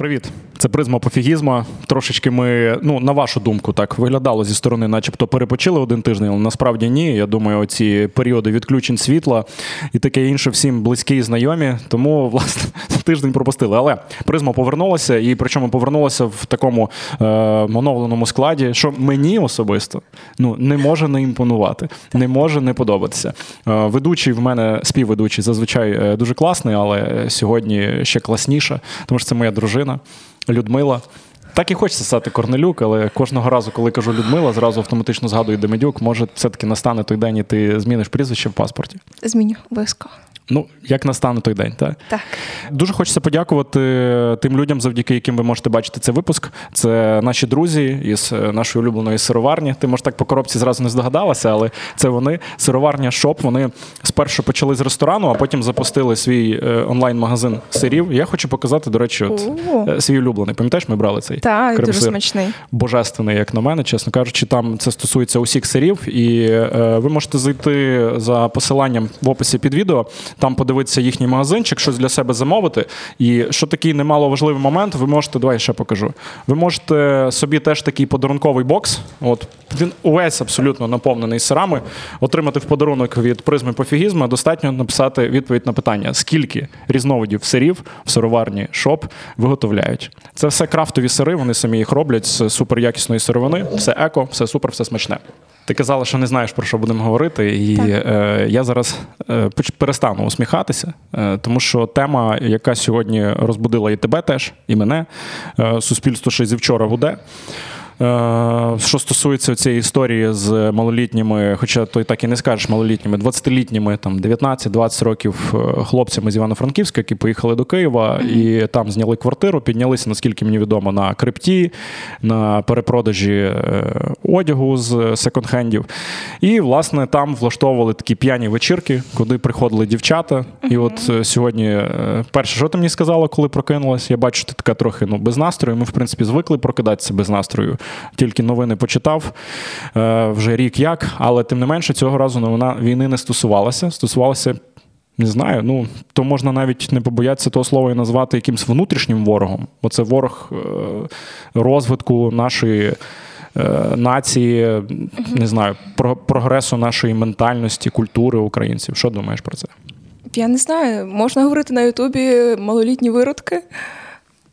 Привіт, це призма пофігізма. Трошечки ми, ну на вашу думку, так виглядало зі сторони, начебто перепочили один тиждень, але насправді ні. Я думаю, оці періоди відключень світла і таке інше всім близькі і знайомі. Тому власне тиждень пропустили. Але призма повернулася, і причому повернулася в такому е, оновленому складі, що мені особисто ну не може не імпонувати, не може не подобатися. Е, ведучий в мене співведучий зазвичай е, дуже класний, але сьогодні ще класніше, тому що це моя дружина. Людмила. Так і хочеться стати Корнелюк, але кожного разу, коли кажу Людмила, зразу автоматично згадую Демидюк. Може, все-таки настане той день, і ти зміниш прізвище в паспорті? Зміню обов'язково. Ну, як настане той день, так? Так. Дуже хочеться подякувати тим людям, завдяки яким ви можете бачити цей випуск. Це наші друзі із нашої улюбленої сироварні. Ти може так по коробці зразу не здогадалася, але це вони. Сироварня Шоп. Вони спершу почали з ресторану, а потім запустили свій е, онлайн-магазин сирів. Я хочу показати, до речі, от, е, свій улюблений. Пам'ятаєш, ми брали цей Так, дуже смачний. Божественний, як на мене, чесно кажучи, там це стосується усіх сирів, і е, ви можете зайти за посиланням в описі під відео там подивитися їхній магазинчик, щось для себе замовити. І що такий немало важливий момент, ви можете, давай ще покажу. Ви можете собі теж такий подарунковий бокс. От він увесь абсолютно наповнений сирами. Отримати в подарунок від призми пофігізму, достатньо написати відповідь на питання, скільки різновидів сирів в сироварні шоп виготовляють. Це все крафтові сири, вони самі їх роблять з суперякісної сировини, все еко, все супер, все смачне. Ти казала, що не знаєш про що будемо говорити, і е, я зараз е, перестану усміхатися, е, тому що тема, яка сьогодні розбудила і тебе теж, і мене, е, суспільство ще зі вчора гуде. Е, що стосується цієї історії з малолітніми, хоча той так і не скажеш малолітніми, 20-літніми, там 19-20 років е, хлопцями з Івано-Франківська, які поїхали до Києва і там зняли квартиру, піднялися, наскільки мені відомо, на крипті, на перепродажі е, одягу з секонд-хендів. І, власне, там влаштовували такі п'яні вечірки, куди приходили дівчата. І от сьогодні, перше, що ти мені сказала, коли прокинулась, я бачу, ти така трохи ну, без настрою. Ми, в принципі, звикли прокидатися без настрою тільки новини почитав е, вже рік як, але тим не менше цього разу новина війни не стосувалася. Стосувалася. Не знаю, ну то можна навіть не побоятися того слова і назвати якимсь внутрішнім ворогом, бо це ворог е, розвитку нашої е, нації, не знаю, прогресу нашої ментальності, культури українців. Що думаєш про це? Я не знаю. Можна говорити на Ютубі малолітні виродки.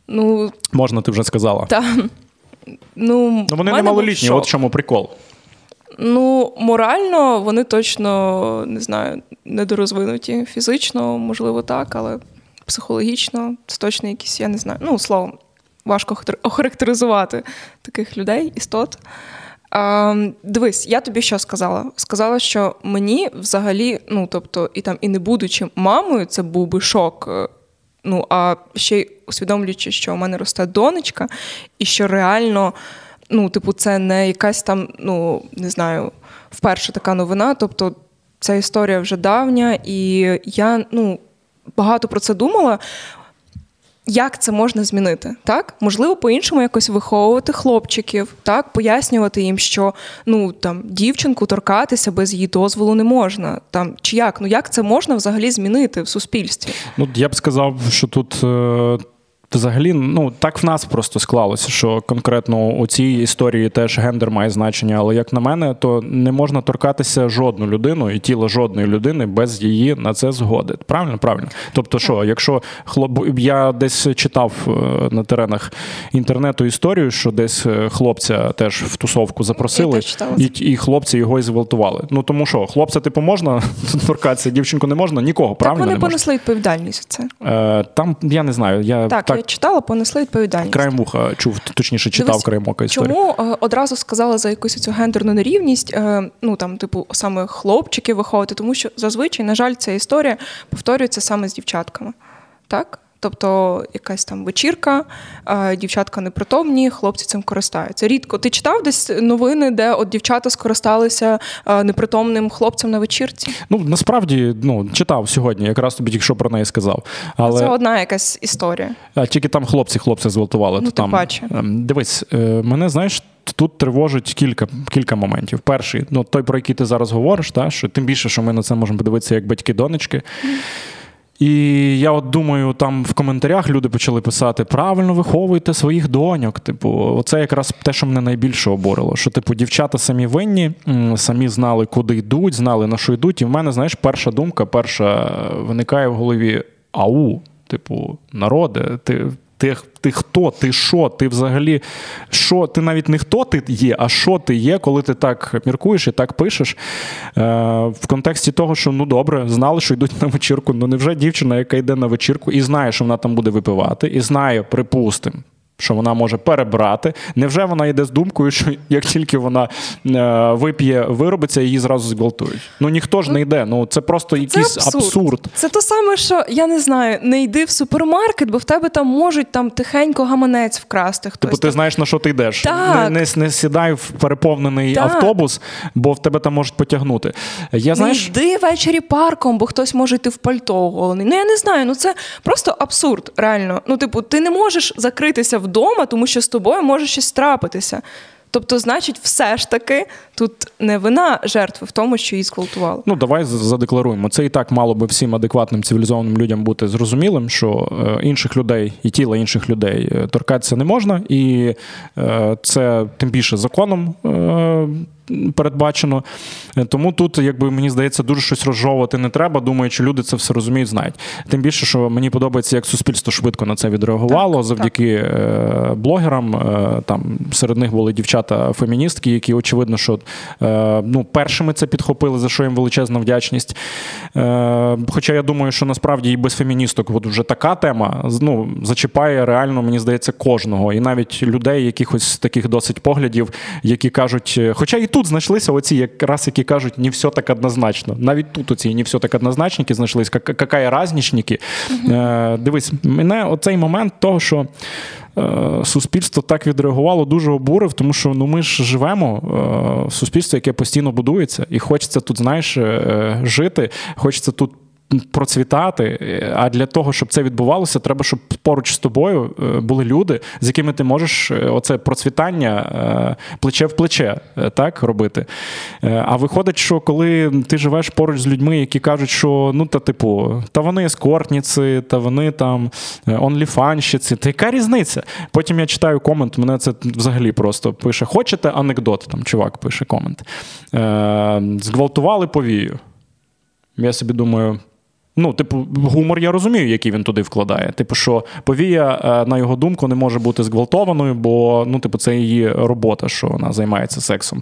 Ну можна, ти вже сказала. Так. Ну, ну Вони не малолітні, от чому прикол. Ну, морально вони точно не знаю, недорозвинуті. Фізично, можливо, так, але психологічно це точно якісь, я не знаю. Ну, словом, важко охарактеризувати таких людей, істот. А, Дивись, я тобі що сказала? Сказала, що мені взагалі, ну тобто, і там, і не будучи мамою, це був би шок е, Ну а ще й усвідомлюючи, що у мене росте донечка, і що реально, ну, типу, це не якась там, ну не знаю, вперше така новина. Тобто ця історія вже давня, і я ну багато про це думала як це можна змінити? Так, можливо, по-іншому якось виховувати хлопчиків, так пояснювати їм, що ну там дівчинку торкатися без її дозволу не можна. Там чи як? Ну як це можна взагалі змінити в суспільстві? Ну я б сказав, що тут. Е... Взагалі, ну так в нас просто склалося, що конкретно у цій історії теж гендер має значення. Але як на мене, то не можна торкатися жодну людину і тіло жодної людини без її на це згоди. Правильно, правильно. Тобто, що, якщо хлоп я десь читав е, на теренах інтернету історію, що десь е, хлопця теж в тусовку запросили, і і хлопці його і зґвалтували. Ну тому що хлопця, типу, можна торкатися, дівчинку не можна, нікого так. Вони не понесли відповідальність. Це Е, там я не знаю. Я так я читала, понесли відповідальність. Краєм вуха чув, точніше читав Дивись, краєм ока історію. Чому е, одразу сказала за якусь цю гендерну нерівність, е, ну там, типу, саме хлопчики виховати, тому що зазвичай, на жаль, ця історія повторюється саме з дівчатками. Так? Тобто якась там вечірка, дівчатка непритомні, хлопці цим користаються. Рідко ти читав десь новини, де от дівчата скористалися непритомним хлопцем на вечірці? Ну насправді ну читав сьогодні, якраз тобі тільки що про неї сказав. Але це одна якась історія. А тільки там хлопці хлопця зґвалтували. Ну, то там бачу. Ем, дивись, е, мене знаєш. Тут тривожить кілька кілька моментів. Перший, ну той, про який ти зараз говориш, та що тим більше, що ми на це можемо подивитися як батьки донечки. І я от думаю, там в коментарях люди почали писати: правильно виховуйте своїх доньок. Типу, оце якраз те, що мене найбільше обурило. Що, типу, дівчата самі винні, самі знали, куди йдуть, знали на що йдуть. І в мене, знаєш, перша думка, перша виникає в голові: ау, типу, народе, ти ти ти хто, ти що, ти взагалі, що, ти навіть не хто ти є, а що ти є, коли ти так міркуєш і так пишеш. Е, В контексті того, що ну добре, знали, що йдуть на вечірку. Ну невже дівчина, яка йде на вечірку і знає, що вона там буде випивати, і знає, припустимо, що вона може перебрати. Невже вона йде з думкою, що як тільки вона е, вип'є, виробиться, її зразу зґвалтують? Ну ніхто ж не йде. Ну це просто якийсь це абсурд. абсурд. Це то саме, що я не знаю, не йди в супермаркет, бо в тебе там можуть там тихенько гаманець вкрасти. Хтось Типу, ти знаєш на що ти йдеш. Так. Не, не не, сідай в переповнений так. автобус, бо в тебе там можуть потягнути. Я, знаєш... Йди ввечері парком, бо хтось може йти в пальто оголений. Ну я не знаю. Ну це просто абсурд. Реально. Ну, типу, ти не можеш закритися в вдома, тому що з тобою може щось трапитися. Тобто, значить, все ж таки тут не вина жертви в тому, що її зґвалтували. Ну давай задекларуємо. Це і так мало би всім адекватним цивілізованим людям бути зрозумілим, що е, інших людей і тіла інших людей е, торкатися не можна, і е, це тим більше законом передбачено. Е, тому тут, якби мені здається, дуже щось розжовувати не треба. Думаю, що люди це все розуміють, знають. Тим більше, що мені подобається, як суспільство швидко на це відреагувало так, завдяки так. Е, блогерам. Е, там серед них були дівчата-феміністки, які очевидно, що ну, першими це підхопили, за що їм величезна вдячність. Хоча я думаю, що насправді і без феміністок от вже така тема ну, зачіпає реально, мені здається, кожного. І навіть людей, якихось таких досить поглядів, які кажуть, хоча і тут тут знайшлися оці, якраз які кажуть, не все так однозначно. Навіть тут оці не все так однозначники знайшлись, какая разнічники. Е, Дивись, мене оцей момент того, що. Е, суспільство так відреагувало, дуже обурив, тому що ну ми ж живемо е, в суспільстві, яке постійно будується, і хочеться тут, знаєш, е, жити, хочеться тут процвітати. А для того, щоб це відбувалося, треба, щоб поруч з тобою е, були люди, з якими ти можеш е, оце процвітання е, плече в плече так робити. А виходить, що коли ти живеш поруч з людьми, які кажуть, що ну та типу, та вони ескортниці, та вони там онліфанщиці, та яка різниця? Потім я читаю комент, мене це взагалі просто пише: Хочете анекдот? Там чувак пише комент. Зґвалтували повію. Я собі думаю. Ну, типу, гумор я розумію, який він туди вкладає. Типу, що повія, е, на його думку, не може бути зґвалтованою, бо ну, типу, це її робота, що вона займається сексом.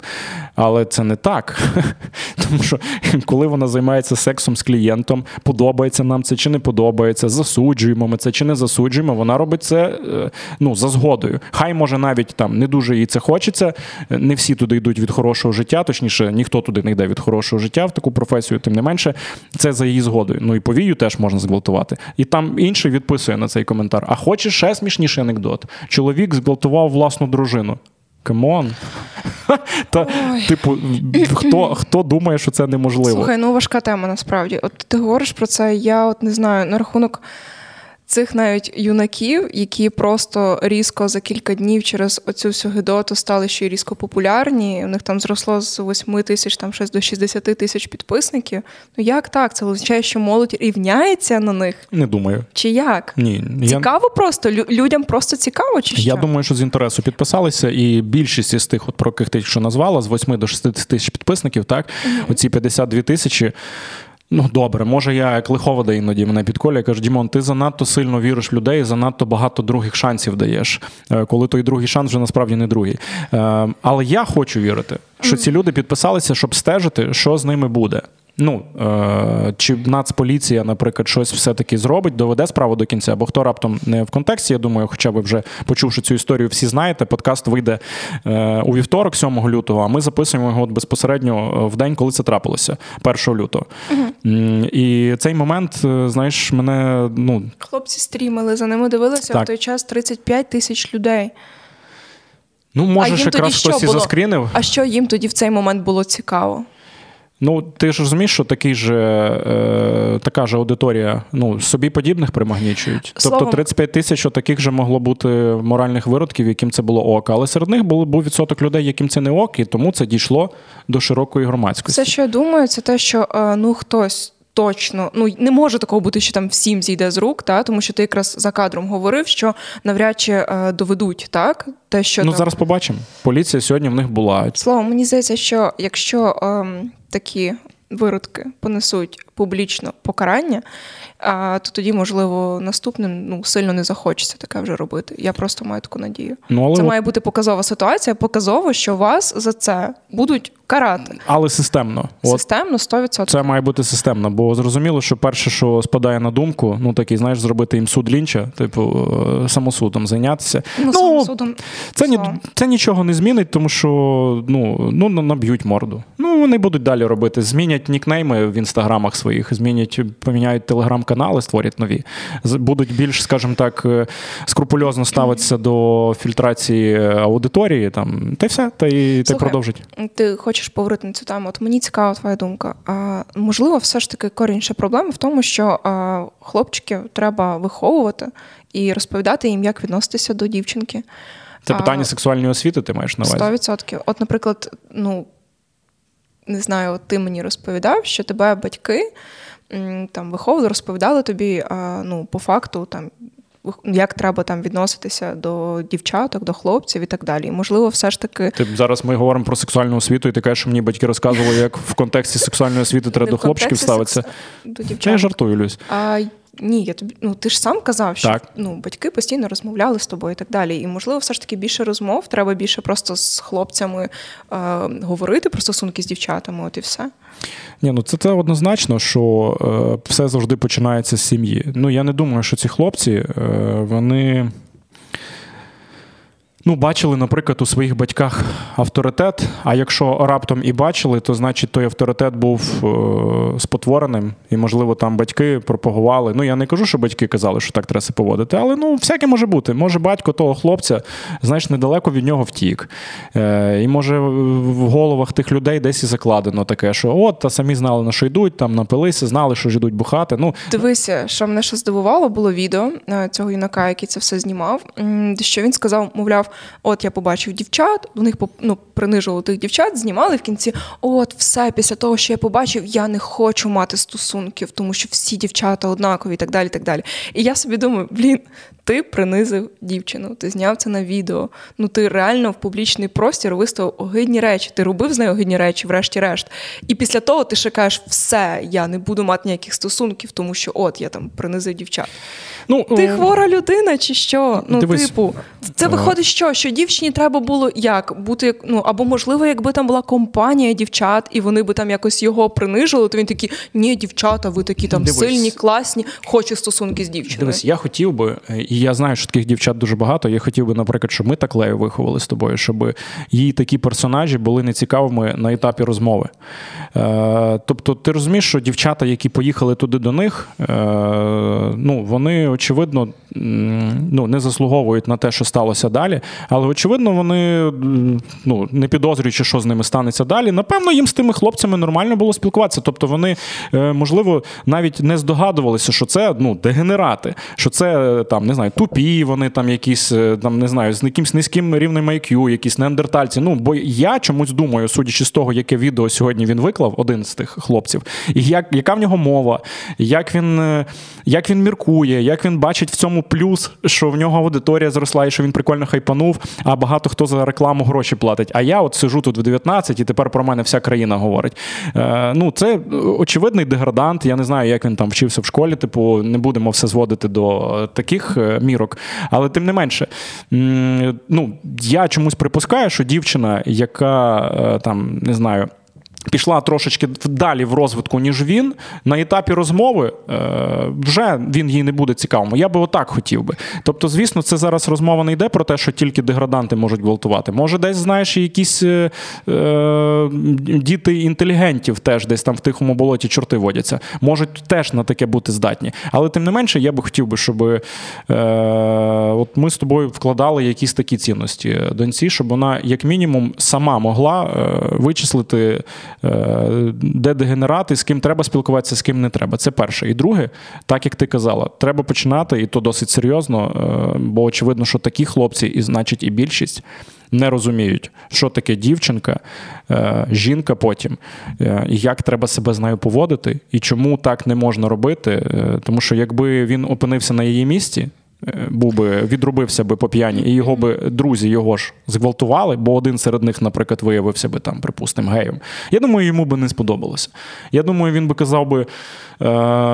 Але це не так. Тому що коли вона займається сексом з клієнтом, подобається нам це чи не подобається, засуджуємо ми це чи не засуджуємо, вона робить це е, ну, за згодою. Хай може навіть там не дуже їй це хочеться. Не всі туди йдуть від хорошого життя, точніше, ніхто туди не йде від хорошого життя в таку професію, тим не менше, це за її згодою. Ну і повію теж можна зґвалтувати. І там інший відписує на цей коментар. А хочеш ще смішніший анекдот? Чоловік зґвалтував власну дружину. Come on. Та, Типу, хто хто думає, що це неможливо? Слухай, ну важка тема насправді. От ти говориш про це, я от не знаю, на рахунок цих навіть юнаків, які просто різко за кілька днів через оцю всю гидоту стали ще й різко популярні. У них там зросло з 8 тисяч там щось до 60 тисяч підписників. Ну як так? Це означає, що молодь рівняється на них? Не думаю. Чи як? Ні. Цікаво я... просто людям просто цікаво, чи що? Я думаю, що з інтересу підписалися, і більшість із тих, от про яких ти що назвала, з 8 до 60 тисяч підписників, так, mm оці 52 тисячі. Ну, добре, може, я як лиховода іноді мене підколює, каже, Дімон, ти занадто сильно віриш в людей, занадто багато других шансів даєш, е, коли той другий шанс вже насправді не другий. Е, але я хочу вірити, що ці люди підписалися, щоб стежити, що з ними буде ну е, чи Нацполіція, наприклад, щось все-таки зробить, доведе справу до кінця, бо хто раптом не в контексті, я думаю, хоча ви вже почувши цю історію, всі знаєте, подкаст вийде е, у вівторок, 7 лютого, а ми записуємо його безпосередньо в день, коли це трапилося, 1 лютого. Угу. І цей момент, е, знаєш, мене. ну... Хлопці стрімили, за ними дивилися так. в той час 35 тисяч людей. Ну, може, якраз хтось і заскрінив. А що їм тоді в цей момент було цікаво? Ну, ти ж розумієш, що такий же, е, така ж аудиторія ну, собі подібних примагнічують. Тобто Словом... Тобто 35 тисяч таких же могло бути моральних виродків, яким це було ок. Але серед них був, був відсоток людей, яким це не ок, і тому це дійшло до широкої громадськості. Все, що я думаю, це те, що е, ну хтось точно ну не може такого бути, що там всім зійде з рук, та тому що ти якраз за кадром говорив, що навряд чи е, доведуть так. Те, що ну там... зараз побачимо. Поліція сьогодні в них була. Слово, мені здається, що якщо е, такі виродки понесуть публічно покарання, а, то тоді, можливо, наступним ну, сильно не захочеться таке вже робити. Я просто маю таку надію. Ну, але Це має бути показова ситуація, показово, що вас за це будуть карати. Але системно. Системно, 100%. Це має бути системно, бо зрозуміло, що перше, що спадає на думку, ну такий, знаєш, зробити їм суд лінча, типу е, самосудом зайнятися. Ну, ну самосудом. Це ні, це нічого не змінить, тому що ну, ну наб'ють морду. Ну, вони будуть далі робити. Змінять нікнейми в інстаграмах своїх, змінять, поміняють телеграм-канали, створять нові. Будуть більш, скажімо так, е, скрупульозно ставитися до фільтрації аудиторії. Там, Та й все, та й, та продовжить. Ти хочеш поговорити на цю тему? От мені цікава твоя думка. А, Можливо, все ж таки корінша проблема в тому, що а, хлопчиків треба виховувати і розповідати їм, як відноситися до дівчинки. Це питання а, сексуальної освіти, ти маєш на увазі? 100%. От, наприклад, ну не знаю, от ти мені розповідав, що тебе батьки там виховували, розповідали тобі, ну, по факту, там. Як треба там відноситися до дівчаток, до хлопців і так далі. можливо, все ж таки. Ти зараз ми говоримо про сексуальну освіту, і ти кажеш, що мені батьки розказували, як в контексті сексуальної освіти треба до хлопчиків ставитися. До дівчат. Я жартую, Люсь. А ні, я тобі ну ти ж сам казав, що так. ну батьки постійно розмовляли з тобою і так далі. І можливо, все ж таки більше розмов. Треба більше просто з хлопцями е, говорити про стосунки з дівчатами. От і все. Ні, ну це це однозначно, що е, все завжди починається з сім'ї. Ну я не думаю, що ці хлопці е, вони ну, бачили, наприклад, у своїх батьках авторитет. А якщо раптом і бачили, то значить той авторитет був е, спотвореним, і, можливо, там батьки пропагували. Ну, я не кажу, що батьки казали, що так треба себе поводити, але ну, всяке може бути. Може, батько того хлопця, знаєш, недалеко від нього втік. Е, І може в головах тих людей десь і закладено таке, що от, та самі знали, на що йдуть, там напилися, знали, що ж йдуть бухати. Ну, Дивися, що мене ще здивувало, було відео е, цього юнака, який це все знімав. Що він сказав, мовляв. От я побачив дівчат, у них ну, принижували тих дівчат, знімали в кінці. От, все, після того, що я побачив, я не хочу мати стосунків, тому що всі дівчата однакові і так далі. І так далі. І я собі думаю, блін, ти принизив дівчину, ти зняв це на відео. Ну ти реально в публічний простір виставив огидні речі. Ти робив з нею огидні речі, врешті-решт. І після того ти ще кажеш, все, я не буду мати ніяких стосунків, тому що от я там принизив дівчат. Ну, Ти хвора людина чи що? Ну, дивись, типу, це виходить, що що дівчині треба було як бути, ну або можливо, якби там була компанія дівчат, і вони би там якось його принижили, то він такий, ні, дівчата, ви такі там дивись. сильні, класні, хочу стосунки з дівчиною. Дивись, я хотів би, я знаю, що таких дівчат дуже багато. Я хотів би, наприклад, щоб ми так лею виховали з тобою, щоб їй такі персонажі були нецікавими на етапі розмови. Е, Тобто, ти розумієш, що дівчата, які поїхали туди до них, е, ну вони очевидно ну, не заслуговують на те, що сталося далі. Але, очевидно, вони ну, не підозрюючи, що з ними станеться далі. Напевно, їм з тими хлопцями нормально було спілкуватися. Тобто вони, е, можливо, навіть не здогадувалися, що це ну, дегенерати, що це там не знаю, тупі, вони там якісь е, там не знаю, з якимсь низьким рівнем IQ, якісь неандертальці. Ну, бо я чомусь думаю, судячи з того, яке відео сьогодні він виклав, один з тих хлопців, як, яка в нього мова, як він, е, як він міркує, як він бачить в цьому плюс, що в нього аудиторія зросла і що він прикольно хайпанув, а багато хто за рекламу гроші платить. А я от сижу тут в 19 і тепер про мене вся країна говорить. Е, Ну, це очевидний деградант. Я не знаю, як він там вчився в школі. Типу, не будемо все зводити до таких е, мірок. Але тим не менше, ну я чомусь припускаю, що дівчина, яка е, там не знаю пішла трошечки далі в розвитку, ніж він, на етапі розмови е, вже він їй не буде цікавим. Я би отак хотів би. Тобто, звісно, це зараз розмова не йде про те, що тільки деграданти можуть гвалтувати. Може, десь знаєш, якісь е, е, діти інтелігентів теж десь там в тихому болоті чорти водяться. Можуть теж на таке бути здатні. Але тим не менше, я би хотів би, щоб е, от ми з тобою вкладали якісь такі цінності доньці, щоб вона, як мінімум, сама могла е, вичислити. Е, де дегенерати, з ким треба спілкуватися, з ким не треба. Це перше. І друге, так як ти казала, треба починати, і то досить серйозно, е, бо очевидно, що такі хлопці, і значить, і більшість. Не розуміють, що таке дівчинка, е, жінка потім, як треба себе з нею поводити, і чому так не можна робити. Тому що якби він опинився на її місці, був би відрубився би по п'яні, і його би друзі його ж зґвалтували, бо один серед них, наприклад, виявився би там, припустимо, геєм. Я думаю, йому би не сподобалося. Я думаю, він би казав би е,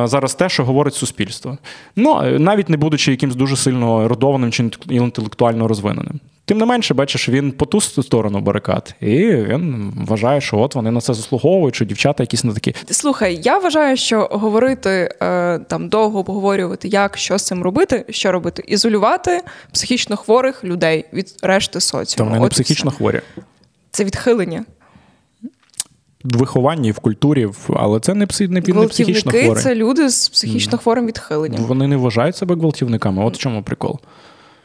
зараз те, що говорить суспільство. Ну навіть не будучи якимсь дуже сильно родованим чи інтелектуально розвиненим. Тим не менше, бачиш, він по ту сторону барикад, і він вважає, що от вони на це заслуговують, що дівчата якісь не такі. Слухай, я вважаю, що говорити е, там довго обговорювати, як що з цим робити, що робити, ізолювати психічно хворих людей від решти соціуму. То вони не психічно все. хворі. Це відхилення. В вихованні, в культурі, але це не психічно не психічно хворі. це люди з психічно хворим відхиленням. Вони не вважають себе гвалтівниками. От в чому прикол.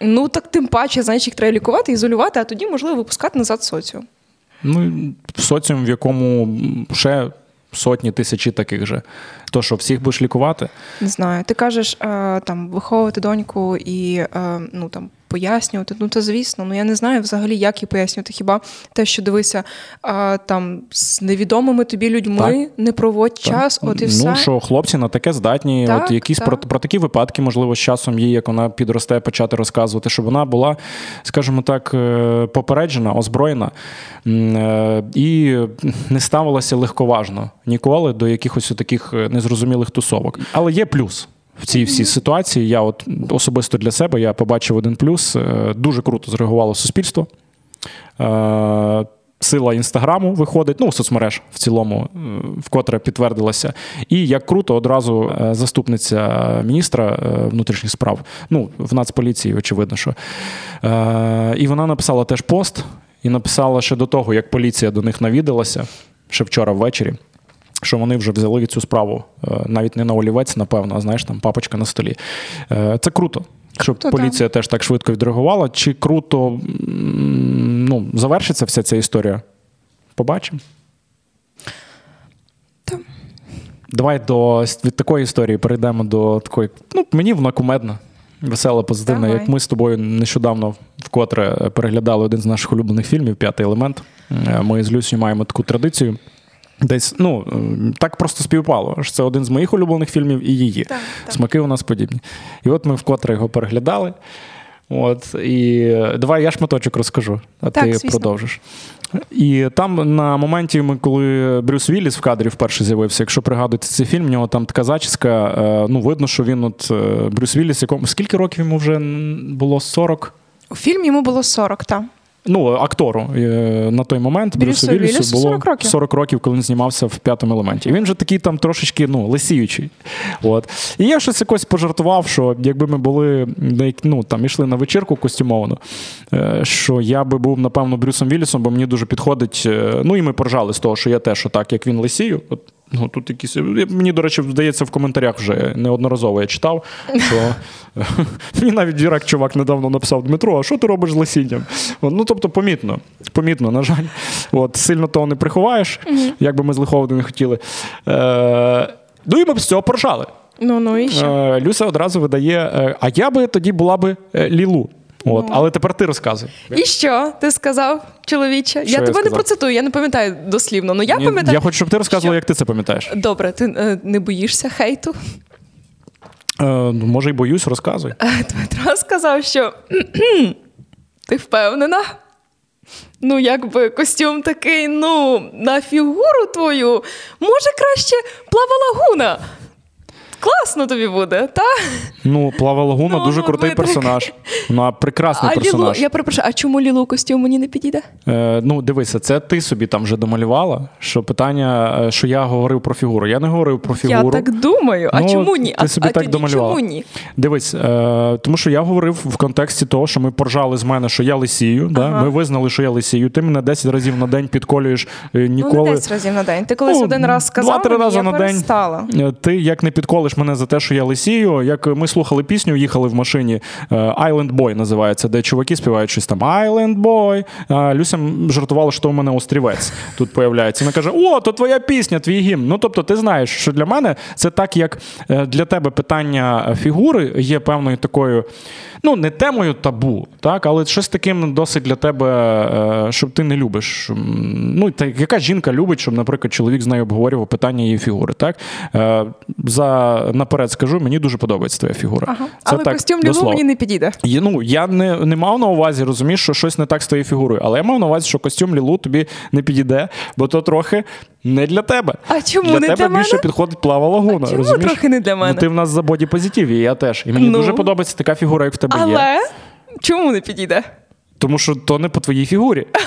Ну так тим паче, знаєш, їх треба лікувати, ізолювати, а тоді можливо випускати назад соціум. Ну, соціум, в якому ще сотні тисячі таких же. То що всіх будеш лікувати? Не знаю. Ти кажеш е, там виховувати доньку і е, ну там пояснювати. Ну то звісно, ну я не знаю взагалі, як їй пояснювати. Хіба те, що дивися а, там з невідомими тобі людьми так. не проводь так. час, от і ну, все. Ну що хлопці на таке здатні. Так, от якісь про, про такі випадки, можливо, з часом їй, як вона підросте, почати розказувати, щоб вона була, скажімо так, е, попереджена, озброєна е, і не ставилася легковажно ніколи до якихось таких е, незрозумілих тусовок. Але є плюс в цій всій ситуації. Я от особисто для себе я побачив один плюс. Е, дуже круто зреагувало суспільство. Е, сила інстаграму виходить, ну, соцмереж в цілому, е, вкотре підтвердилася. І як круто, одразу заступниця міністра внутрішніх справ, ну, в Нацполіції, очевидно, що. І вона написала теж пост і написала ще до того, як поліція до них навідалася, ще вчора ввечері що вони вже взяли цю справу е, навіть не на олівець, напевно, а знаєш, там папочка на столі. Е, це круто. Щоб То поліція так. теж так швидко відреагувала. Чи круто ну, завершиться вся ця історія? Побачимо. Давай до від такої історії перейдемо до такої. Ну, мені вона кумедна, весела, позитивна. Давай. Як ми з тобою нещодавно вкотре переглядали один з наших улюблених фільмів П'ятий елемент. Е, ми з Люсією маємо таку традицію. Десь ну так просто співпало. що Це один з моїх улюблених фільмів і її. Так, так. Смаки у нас подібні. І от ми вкотре його переглядали. От, І давай я шматочок розкажу, а так, ти звісно. продовжиш. І там на моменті, ми, коли Брюс Вілліс в кадрі вперше з'явився, якщо пригадуєте цей фільм, в нього там така зачіска, е, ну видно, що він от е, Брюс Вілліс, якому скільки років йому вже було 40? У фільмі йому було 40, так. Ну, актору е, на той момент Брюсу Віллісу було 40 років. 40 років, коли він знімався в п'ятому елементі. І він же такий там трошечки ну, лисіючий. От. І я щось якось пожартував, що якби ми були ну, там ішли на вечірку костюмовану, е, що я би був, напевно, Брюсом Віллісом, бо мені дуже підходить. Е, ну і ми поржали з того, що я теж так, як він лисію. От Ну, тут якісь... Мені, до речі, здається, в коментарях вже неодноразово я читав, що мені навіть дірект чувак недавно написав Дмитро, а що ти робиш з лисінням? Ну, тобто, помітно, помітно, на жаль. От, Сильно того не приховаєш, як би ми з Лиховоду не хотіли. Е, Ну і ми з цього поржали. Ну, ну і що? Е, Люся одразу видає: е, а я би тоді була би е, Лілу. От. Але тепер ти розказуй. І що ти сказав, чоловіче? Що я, я тебе сказав? не процитую, я не пам'ятаю дослівно. Ну я Ні, пам'ятаю. Я хочу, щоб ти розказувала, як ти це пам'ятаєш. Добре, ти е, не боїшся хейту? Е, ну, Може, й боюсь, розказуй. Е, Дмитро сказав, що ти впевнена? Ну, якби костюм такий, ну, на фігуру твою, може краще плава лагуна. Класно тобі буде, та? Ну, Плава Лагуна ну, дуже крутий персонаж. Вона прекрасний а персонаж. Лілу, я перепрошую, а чому Лілу костюм мені не підійде? Е, Ну, дивися, це ти собі там вже домалювала. Що питання, е, що я говорив про фігуру. Я не говорив про фігуру. Я так думаю. А ну, чому ні? Ти собі а, так а домалювала. Чому ні? Дивись, е, тому що я говорив в контексті того, що ми поржали з мене, що я лисію. Ага. Да? Ми визнали, що я лисію. Ти мене 10 разів на день підколюєш. Ніколи... Е, ну, не 10 разів на день. Ти колись ну, один раз сказав, два-три рази я на перестала. день. Ти як не підколиш тролиш мене за те, що я лисію. Як ми слухали пісню, їхали в машині е, Island Boy називається, де чуваки співають щось там Island Boy. А Люся жартувала, що у мене острівець тут появляється. Вона каже: О, то твоя пісня, твій гімн. Ну тобто, ти знаєш, що для мене це так, як е, для тебе питання фігури є певною такою ну не темою табу, так, але щось таким досить для тебе, е, щоб ти не любиш. Ну, та яка жінка любить, щоб, наприклад, чоловік з нею обговорював питання її фігури. Так? Е, за наперед скажу, мені дуже подобається твоя фігура. Ага. Це але так, костюм Лілу мені не підійде. Я, ну, я не не мав на увазі, розумієш, що щось не так з твоєю фігурою, але я мав на увазі, що костюм Лілу тобі не підійде, бо то трохи не для тебе. А чому для не тебе для більше підходить плава лагуна. А чому розумієш? трохи не для мене? Ну, Ти в нас за боді позитив, і я теж. І мені ну, дуже подобається така фігура, як в тебе але... є. Але чому не підійде? Тому що то не по твоїй фігурі.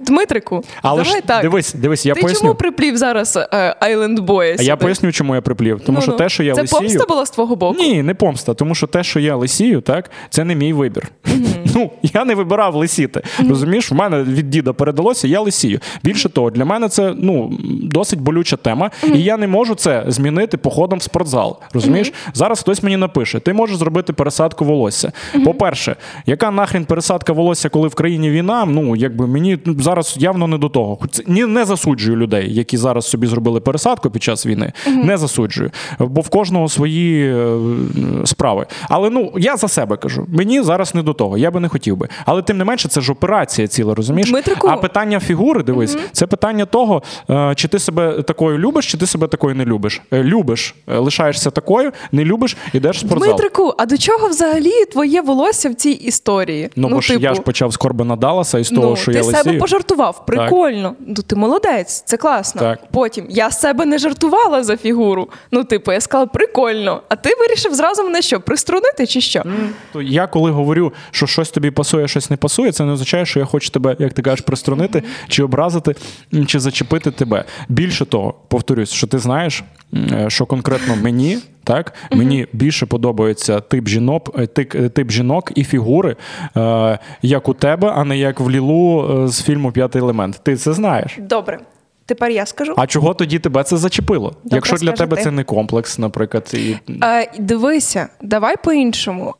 Дмитрику, Але давай ж так. дивись, дивись, я Ти поясню. чому приплів зараз е, Island Boy? А я поясню, чому я приплів. Тому ну, що ну. те, що я це лисію... помста була з твого боку? Ні, не помста. Тому що те, що я лисію, так, це не мій вибір. Mm-hmm. Ну, я не вибирав лисіти. Mm-hmm. Розумієш, в мене від діда передалося, я лисію. Більше того, для мене це ну, досить болюча тема, mm-hmm. і я не можу це змінити походом в спортзал. Розумієш? Зараз хтось мені напише: ти можеш зробити пересадку волосся. По-перше, яка нахрін пересадка волосся, коли в країні війна? Ну, якби мені зараз явно не до того. Ні, не засуджую людей, які зараз собі зробили пересадку під час війни. Mm-hmm. Не засуджую, бо в кожного свої е, справи. Але ну я за себе кажу. Мені зараз не до того. Я би не хотів би. Але тим не менше, це ж операція ціла, розумієш? Дмитрику. А питання фігури, дивись, mm-hmm. це питання того, е, чи ти себе такою любиш, чи ти себе такою не любиш. Е, любиш, лишаєшся такою, не любиш, ідеш в спортзал. Дмитрику, а до чого взагалі твоє волосся в цій історії? Ну, ну бо ж типу... я ж почав з Корбена Далласа і з того, ну, що ти я себе лисію. Пожартував. Прикольно. Ну ти молодець, це класно. Так. Потім я з себе не жартувала за фігуру. Ну, типу, я сказала, прикольно. А ти вирішив зразу мене що, приструнити чи що? Mm, то я коли говорю, що щось тобі пасує, щось не пасує, це не означає, що я хочу тебе, як ти кажеш, приструнити, mm-hmm. чи образити, чи зачепити тебе. Більше того, повторюсь, що ти знаєш, що конкретно мені. Так, мені більше подобається тип жінок, тип, тип жінок і фігури, е, як у тебе, а не як в Лілу з фільму П'ятий елемент. Ти це знаєш? Добре. Тепер я скажу. А чого тоді тебе це зачепило? Добре, Якщо для тебе ти. це не комплекс, наприклад, і а, дивися, давай по-іншому.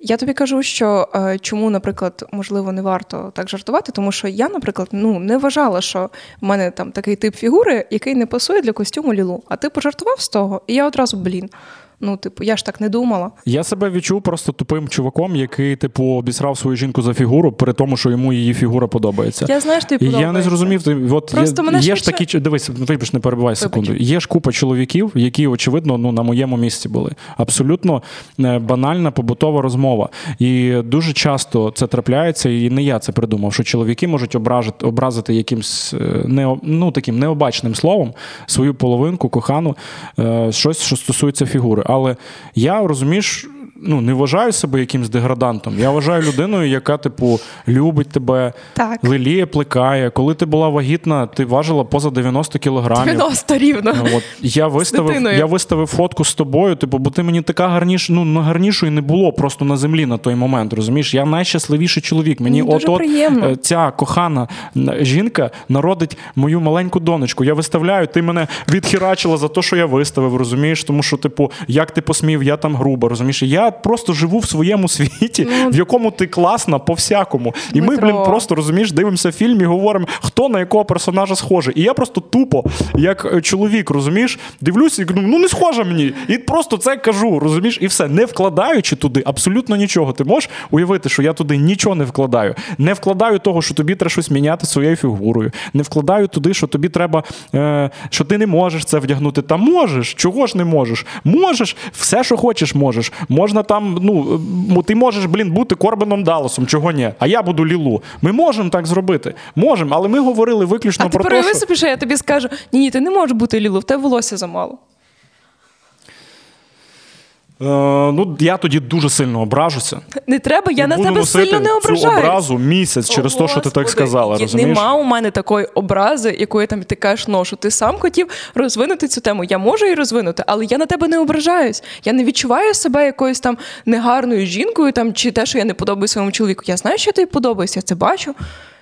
Я тобі кажу, що е, чому, наприклад, можливо, не варто так жартувати, тому що я, наприклад, ну не вважала, що в мене там такий тип фігури, який не пасує для костюму Лілу. А ти пожартував з того, і я одразу блін. Ну, типу, я ж так не думала. Я себе відчув просто тупим чуваком, який, типу, обісрав свою жінку за фігуру, при тому, що йому її фігура подобається. Я знаю, що ти подобається. Я не зрозумів. Ти, от Просто є, мене є швидше... ж такі дивись, вибач, не перебувай секунду. Є ж купа чоловіків, які, очевидно, ну на моєму місці були. Абсолютно е, банальна побутова розмова. І дуже часто це трапляється, і не я це придумав, що чоловіки можуть ображити, образити якимсь е, не, ну, таким необачним словом свою половинку, кохану, е, щось, що стосується фігури. Але я розумієш, ну не вважаю себе якимсь деградантом. Я вважаю людиною, яка, типу, любить тебе, так. леліє, плекає. Коли ти була вагітна, ти важила поза 90 кілограмів. 90 рівно. От я виставив, я виставив фотку з тобою, типу, бо ти мені така гарніш, ну на гарнішої не було просто на землі на той момент. Розумієш? Я найщасливіший чоловік. Мені от-от ця кохана жінка народить мою маленьку донечку. Я виставляю, ти мене відхерачила за те, що я виставив, розумієш? Тому що, типу, як ти посмів, я там грубо, розумієш? Я просто живу в своєму світі, ну, в якому ти класна по всякому. І ми, блін, просто розумієш, дивимося фільм і говоримо, хто на якого персонажа схожий. І я просто тупо, як чоловік, розумієш, дивлюся і кажу, ну не схожа мені. І просто це кажу, розумієш, і все, не вкладаючи туди абсолютно нічого. Ти можеш уявити, що я туди нічого не вкладаю. Не вкладаю того, що тобі треба щось міняти своєю фігурою. Не вкладаю туди, що тобі треба, е, що ти не можеш це вдягнути. Та можеш, чого ж не можеш? Можеш, все, що хочеш, можеш. Можна там, ну ти можеш, блін, бути Корбеном Далласом, чого ні? А я буду Лілу. Ми можемо так зробити. Можемо, але ми говорили виключно а про те, що... собі, що я тобі скажу: ні, ні, ти не можеш бути Лілу, в тебе волосся замало. Е, ну, я тоді дуже сильно ображуся. Не треба, я і на тебе сильно не ображаюсь. цю образу місяць через те, що ти так сказала. Є, розумієш? Нема у мене такої образи, якої там ти кажеш ношу. Ти сам хотів розвинути цю тему. Я можу її розвинути, але я на тебе не ображаюсь. Я не відчуваю себе якоюсь там негарною жінкою, там чи те, що я не подобаю своєму чоловіку. Я знаю, що тобі подобається, я це бачу.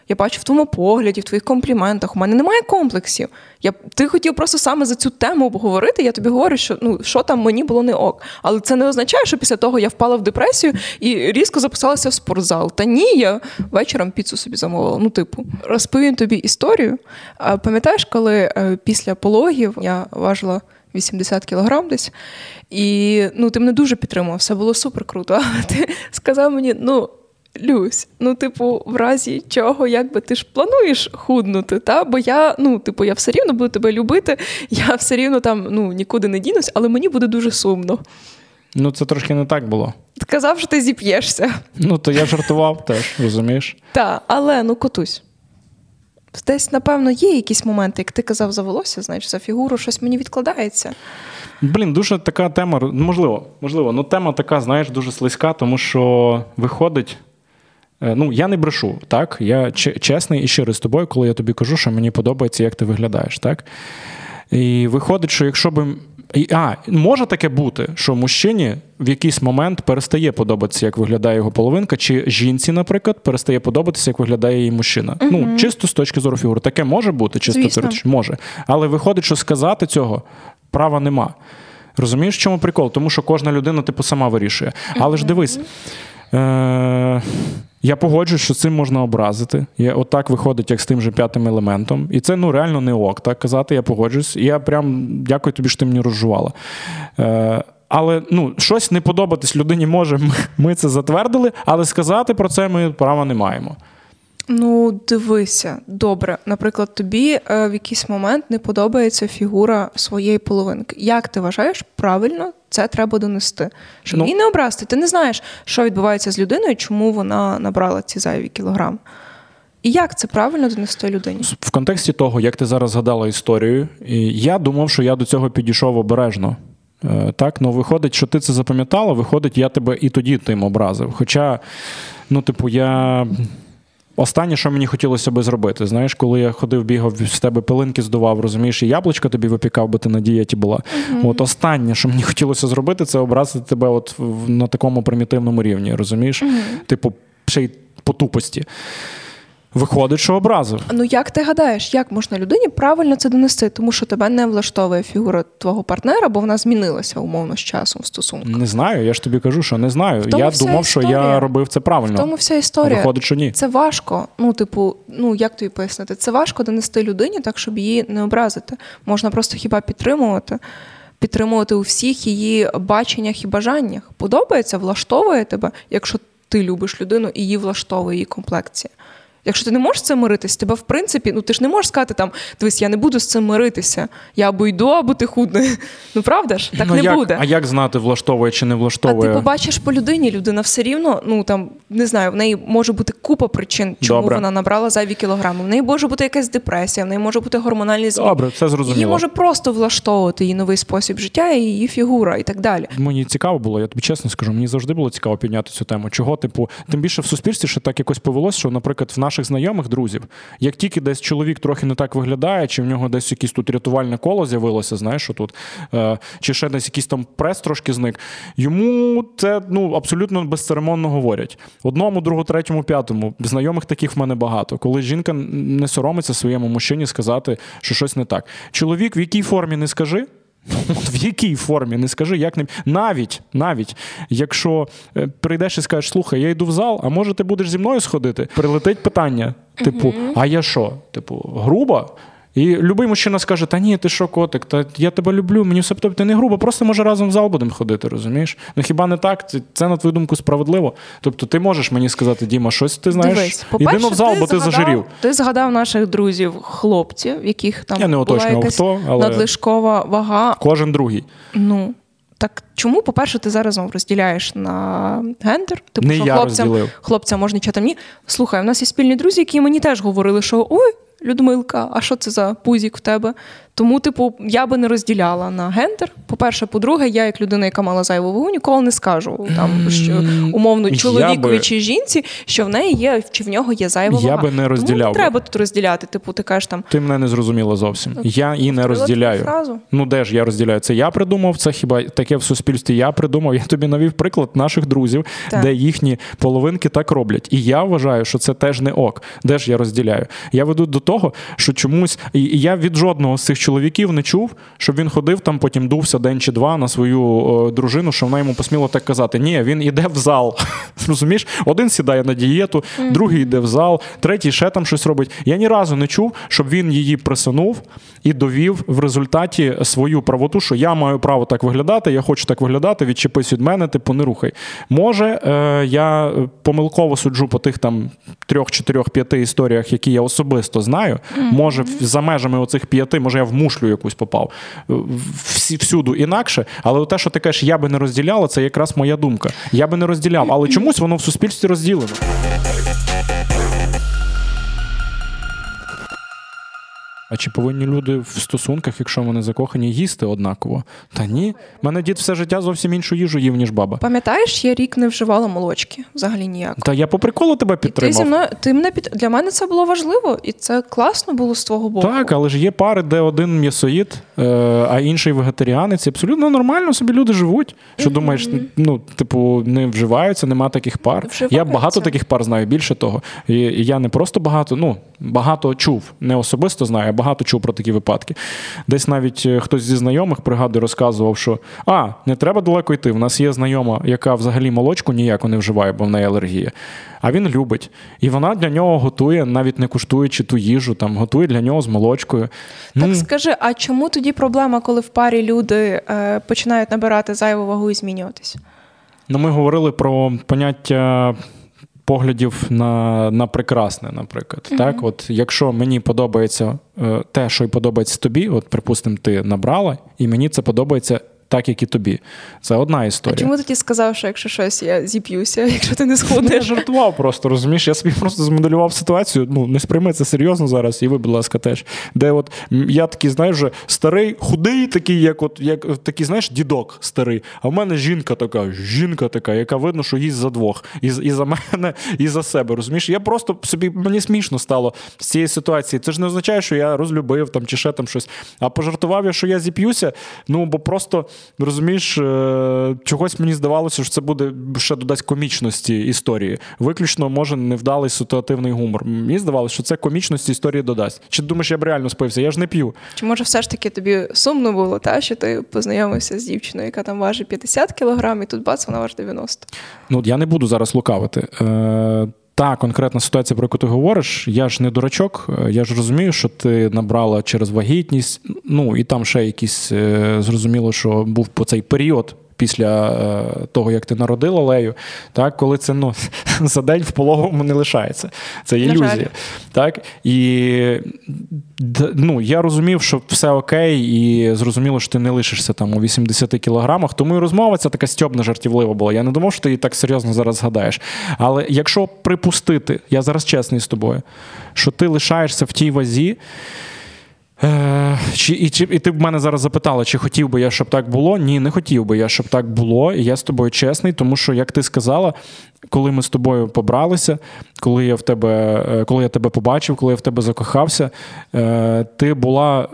Я бачу в твоєму погляді, в твоїх компліментах. У мене немає комплексів. Я, Ти хотів просто саме за цю тему обговорити. Я тобі говорю, що ну що там мені було не ок. Але це не означає, що після того я впала в депресію і різко записалася в спортзал. Та ні, я вечором піцу собі замовила. Ну, типу, розповім тобі історію. Пам'ятаєш, коли е, після пологів я важила. 80 кілограм десь. І ну, ти мене дуже підтримував, все було супер круто. Але ти сказав мені, ну. Люсь, ну, типу, в разі чого, якби ти ж плануєш худнути, та? бо я, ну, типу, я все рівно буду тебе любити, я все рівно там ну, нікуди не дінусь, але мені буде дуже сумно. Ну, це трошки не так було. Ти казав, що ти зіп'єшся. Ну, то я жартував теж, розумієш? Так, але ну котусь. Десь, напевно, є якісь моменти, як ти казав за волосся, знаєш, за фігуру, щось мені відкладається. Блін, дуже така тема, можливо, можливо, ну тема така, знаєш, дуже слизька, тому що виходить. Е, ну, я не брешу, так? Я чесний і щирий з тобою, коли я тобі кажу, що мені подобається, як ти виглядаєш, так? І виходить, що якщо би а, може таке бути, що мужчині в якийсь момент перестає подобатися, як виглядає його половинка, чи жінці, наприклад, перестає подобатися, як виглядає її мужчина. uh Ну, чисто з точки зору фігури. Таке може бути, чисто теоретично може. Але виходить, що сказати цього права нема. Розумієш, в чому прикол? Тому що кожна людина, типу, сама вирішує. Але ж дивись. Е- я погоджуюсь, що цим можна образити. Я Отак виходить, як з тим же п'ятим елементом. І це ну реально не ок, так казати, я погоджуюсь. Я прям дякую тобі, що ти мені розжувала. Е, але ну, щось не подобатись людині може, ми, ми це затвердили, але сказати про це ми права не маємо. Ну, дивися, добре. Наприклад, тобі е, в якийсь момент не подобається фігура своєї половинки. Як ти вважаєш, правильно це треба донести? Щоб ну, її не обрасти. Ти не знаєш, що відбувається з людиною, чому вона набрала ці зайві кілограми. І як це правильно донести людині? В контексті того, як ти зараз згадала історію, я думав, що я до цього підійшов обережно. Е, так, ну виходить, що ти це запам'ятала, виходить, я тебе і тоді тим образив. Хоча, ну, типу, я Останнє, що мені хотілося би зробити, знаєш, коли я ходив, бігав з тебе пилинки здував, розумієш, і яблучко тобі випікав, бо ти на дієті була. Uh-huh. От останнє, що мені хотілося зробити, це образити тебе от на такому примітивному рівні, розумієш? Uh-huh. Типу, ще й по тупості. Виходить, що образив. Ну як ти гадаєш, як можна людині правильно це донести? Тому що тебе не влаштовує фігура твого партнера, бо вона змінилася умовно з часом в стосунках? Не знаю. Я ж тобі кажу, що не знаю. Я думав, історія. що я робив це правильно. В тому вся історія. Виходить, що ні. Це важко. Ну, типу, ну як тобі пояснити? Це важко донести людині, так щоб її не образити. Можна просто хіба підтримувати. Підтримувати у всіх її баченнях і бажаннях. Подобається, влаштовує тебе, якщо ти любиш людину і її влаштовує її комплекція. Якщо ти не можеш з цим миритись, тебе в принципі, ну ти ж не можеш сказати там, дивись, я не буду з цим миритися. Я або йду, або ти худне. Ну правда ж? Так ну, не як, буде. А як знати, влаштовує чи не влаштовує? А ти побачиш по людині, людина все рівно, ну там не знаю, в неї може бути купа причин, чому Добре. вона набрала зайві кілограми. В неї може бути якась депресія, в неї може бути гормональний змін. Добре, це зрозуміло. Її може просто влаштовувати її новий спосіб життя, і її фігура і так далі. Мені цікаво було, я тобі чесно скажу. Мені завжди було цікаво підняти цю тему. Чого, типу, тим більше в суспільстві що так якось повелося, що, наприклад, в наших знайомих друзів. Як тільки десь чоловік трохи не так виглядає, чи в нього десь якесь тут рятувальне коло з'явилося, знаєш, що тут, е, чи ще десь якийсь там прес трошки зник, йому це ну, абсолютно безцеремонно говорять. Одному, другому, третьому, п'ятому. Знайомих таких в мене багато. Коли жінка не соромиться своєму мужчині сказати, що щось не так. Чоловік в якій формі не скажи. От В якій формі? Не скажи, як не навіть, навіть, якщо е, прийдеш і скажеш, слухай, я йду в зал, а може ти будеш зі мною сходити? Прилетить питання: типу, а я що? Типу, грубо? І любий мужчина скаже: Та ні, ти що, котик, та я тебе люблю, мені все тобі ти не грубо, просто може разом в зал будемо ходити, розумієш? Ну хіба не так? Це, це на твою думку справедливо. Тобто ти можеш мені сказати, Діма, щось ти знаєш. Дивись, Іди в зал, ти бо ти згадав, зажирів. Ти згадав наших друзів, хлопців, яких там я не була якась хто, але надлишкова вага. Кожен другий. Ну. Так чому, по-перше, ти зараз розділяєш на гендер? Типу, Не що я хлопцям розділив. хлопцям можна чати ні. Слухай, у нас є спільні друзі, які мені теж говорили, що ой, Людмилка, а що це за пузік в тебе? Тому, типу, я би не розділяла на гендер. По-перше, по-друге, я, як людина, яка мала зайву вагу, ніколи не скажу там, що умовно чоловікові би... чи жінці, що в неї є, чи в нього є зайва вага. Я би не розділяв. Тому не треба тут розділяти. Типу, ти кажеш там. Ти мене не зрозуміла зовсім. Ну, я і не розділяю. Фразу. Ну де ж я розділяю? Це я придумав, це хіба таке в суспільстві я придумав. Я тобі навів приклад наших друзів, так. де їхні половинки так роблять. І я вважаю, що це теж не ок. Де ж я розділяю? Я веду до того, що чомусь і я від жодного з цих чоловіків не чув, щоб він ходив там, потім дувся день чи два на свою о, дружину, що вона йому посміла так казати. Ні, він іде в зал. Розумієш? Один сідає на дієту, другий йде в зал, третій ще там щось робить. Я ні разу не чув, щоб він її присунув і довів в результаті свою правоту, що я маю право так виглядати, я хочу так виглядати, відчепись від мене, типу, не рухай. Може, е, я помилково суджу по тих там трьох, чотирьох, п'яти історіях, які я особисто знаю. Може, за межами оцих п'яти, може, я в мушлю якусь попав всі всюду інакше. Але те, що ти кажеш, я би не розділяла, це якраз моя думка. Я би не розділяв, але чомусь воно в суспільстві розділено. А чи повинні люди в стосунках, якщо вони закохані, їсти однаково? Та ні. Мене дід все життя зовсім іншу їжу їв, ніж баба. Пам'ятаєш, я рік не вживала молочки взагалі ніяк. Та я по приколу тебе підтримав. І ти зі мною ти мене під для мене це було важливо, і це класно було з твого боку. Так, але ж є пари, де один м'ясоїд, е, а інший вегетаріанець. Абсолютно нормально собі люди живуть. Що mm-hmm. думаєш, ну типу не вживаються, нема таких пар. Вживаються. Я багато таких пар знаю. Більше того, і я не просто багато, ну багато чув, не особисто знаю багато чув про такі випадки. Десь навіть е, хтось зі знайомих пригадую, розказував, що а, не треба далеко йти. В нас є знайома, яка взагалі молочку ніяко не вживає, бо в неї алергія. А він любить. І вона для нього готує, навіть не куштуючи ту їжу, там готує для нього з молочкою. Так ну, скажи, а чому тоді проблема, коли в парі люди е, починають набирати зайву вагу і змінюватися? Ну, ми говорили про поняття поглядів на на прекрасне, наприклад. Mm-hmm. Так, от Якщо мені подобається е, те, що й подобається тобі, от, припустимо, ти набрала, і мені це подобається так як і тобі. Це одна історія. А Чому ти ті сказав, що якщо щось я зіп'юся, якщо ти не сходиш? Я жартував просто, розумієш? Я собі просто змоделював ситуацію. Ну, не сприйми це серйозно зараз, і ви, будь ласка, теж. Де от я такий, знаєш, вже старий, худий, такий, як от як такий, знаєш, дідок старий. А в мене жінка така, жінка така, яка видно, що їсть за двох. І і за мене, і за себе. Розумієш? Я просто собі мені смішно стало з цієї ситуації. Це ж не означає, що я розлюбив там чи ще там щось. А пожартував я, що я зіп'юся, ну бо просто розумієш, е, чогось мені здавалося, що це буде ще додасть комічності історії. Виключно може невдалий ситуативний гумор. Мені здавалося, що це комічності історії додасть. Чи ти думаєш, я б реально спився? Я ж не п'ю. Чи може все ж таки тобі сумно було, та що ти познайомився з дівчиною, яка там важить 50 кілограм, і тут бац, вона важить 90? Ну я не буду зараз лукавити. Е, та конкретна ситуація, про яку ти говориш, я ж не дурачок, е, я ж розумію, що ти набрала через вагітність. Ну і там ще якісь е, зрозуміло, що був по цей період після е, того, як ти народила Лею, так, коли це ну, за день в пологовому не лишається. Це ілюзія. Так? І ну, я розумів, що все окей, і зрозуміло, що ти не лишишся там у 80 кілограмах. Тому і розмова ця така стьобна жартівлива була. Я не думав, що ти її так серйозно зараз згадаєш. Але якщо припустити, я зараз чесний з тобою, що ти лишаєшся в тій вазі. Е, чи, І чи, і ти б мене зараз запитала, чи хотів би я, щоб так було? Ні, не хотів би я, щоб так було. І я з тобою чесний, тому що, як ти сказала, коли ми з тобою побралися, коли я в тебе, е, коли я тебе побачив, коли я в тебе закохався, е, ти була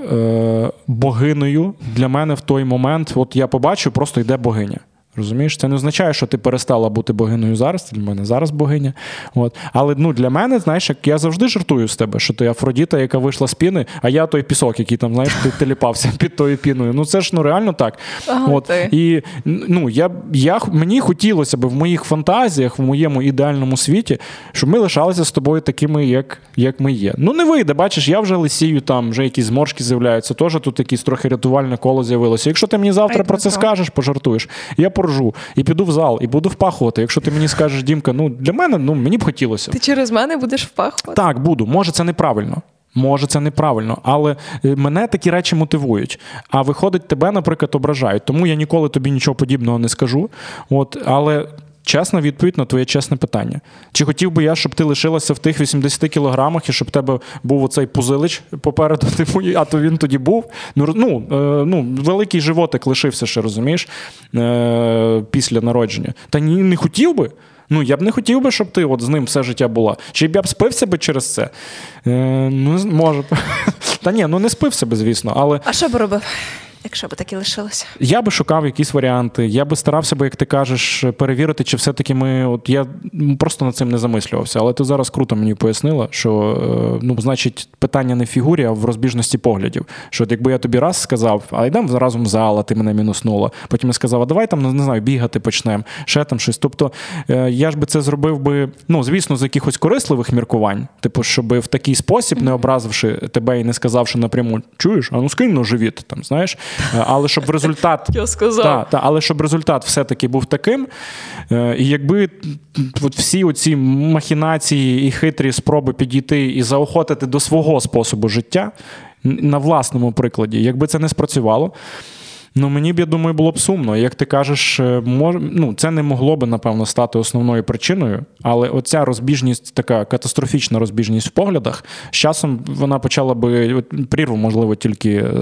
богиною для мене в той момент. От я побачив, просто йде богиня. Розумієш, це не означає, що ти перестала бути богиною зараз. Для мене зараз богиня. От. Але ну, для мене, знаєш, як я завжди жартую з тебе, що ти Афродіта, яка вийшла з піни, а я той пісок, який там, знаєш, ти теліпався під тою піною. Ну це ж ну реально так. Ага, От. І ну, я, я, мені хотілося б в моїх фантазіях, в моєму ідеальному світі, щоб ми лишалися з тобою такими, як як ми є. Ну, не вийде, бачиш, я вже лисію, там вже якісь зморшки з'являються, теж тут якесь трохи рятувальне коло з'явилося. Якщо ти мені завтра Ай, про це скажеш, пожартуєш. Я поржу і піду в зал, і буду впахувати. Якщо ти мені скажеш, Дімка, ну для мене ну мені б хотілося. Ти через мене будеш впахувати? Так, буду. Може, це неправильно. Може, це неправильно, але е, мене такі речі мотивують. А виходить, тебе, наприклад, ображають. Тому я ніколи тобі нічого подібного не скажу. От, Але чесна відповідь на твоє чесне питання. Чи хотів би я, щоб ти лишилася в тих 80 кілограмах і щоб в тебе був оцей пузилич попереду, типу, а то він тоді був. Ну, ну, е, ну великий животик лишився ще, розумієш, е, після народження. Та ні, не хотів би. Ну, я б не хотів би, щоб ти от з ним все життя була. Чи б я б спився би через це? Е, Ну, може. Та ні, ну не спився би, звісно. але... А що б робив? Якщо б так і лишилося? Я би шукав якісь варіанти. Я би старався би, як ти кажеш, перевірити, чи все-таки ми. От я просто над цим не замислювався. Але ти зараз круто мені пояснила, що е, ну, значить, питання не в фігурі, а в розбіжності поглядів. Що от якби я тобі раз сказав, а йдемо разом в зал, а ти мене мінуснула. Потім я сказав, а давай там не знаю, бігати почнемо, ще там щось. Тобто е, я ж би це зробив би, ну звісно, з якихось корисливих міркувань, типу, щоб в такий спосіб, не образивши тебе і не сказавши напряму, чуєш, а ну скинь на живіт, там знаєш. Е, але щоб результат Я сказав. Та, та, але щоб результат все-таки був таким. Е, і якби от всі оці махінації і хитрі спроби підійти і заохотити до свого способу життя на власному прикладі, якби це не спрацювало. Ну, мені б, я думаю, було б сумно. Як ти кажеш, е, мож... ну, це не могло би, напевно, стати основною причиною, але оця розбіжність, така катастрофічна розбіжність в поглядах, з часом вона почала би прірву, можливо, тільки е,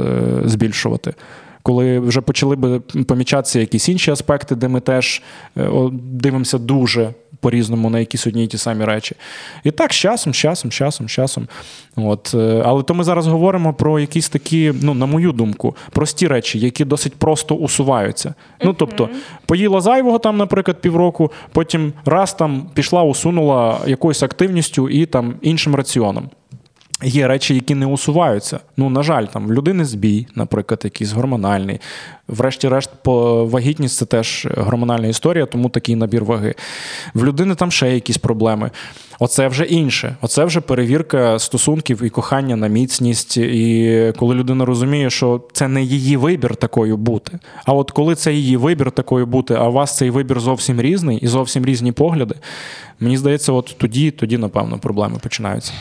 збільшувати. Коли вже почали би помічатися якісь інші аспекти, де ми теж е, дивимося дуже по-різному на якісь одні й ті самі речі. І так, з часом, з часом, з часом, з часом. От. Е, але то ми зараз говоримо про якісь такі, ну, на мою думку, прості речі, які досить просто усуваються. Ну, тобто, поїла зайвого там, наприклад, півроку, потім раз там пішла, усунула якоюсь активністю і там іншим раціоном. Є речі, які не усуваються. Ну, на жаль, там в людини збій, наприклад, якийсь гормональний. Врешті-решт, по вагітність це теж гормональна історія, тому такий набір ваги. В людини там ще якісь проблеми. Оце вже інше. Оце вже перевірка стосунків і кохання на міцність. І коли людина розуміє, що це не її вибір такою бути. А от коли це її вибір такою бути, а у вас цей вибір зовсім різний і зовсім різні погляди, мені здається, от тоді, тоді, напевно, проблеми починаються.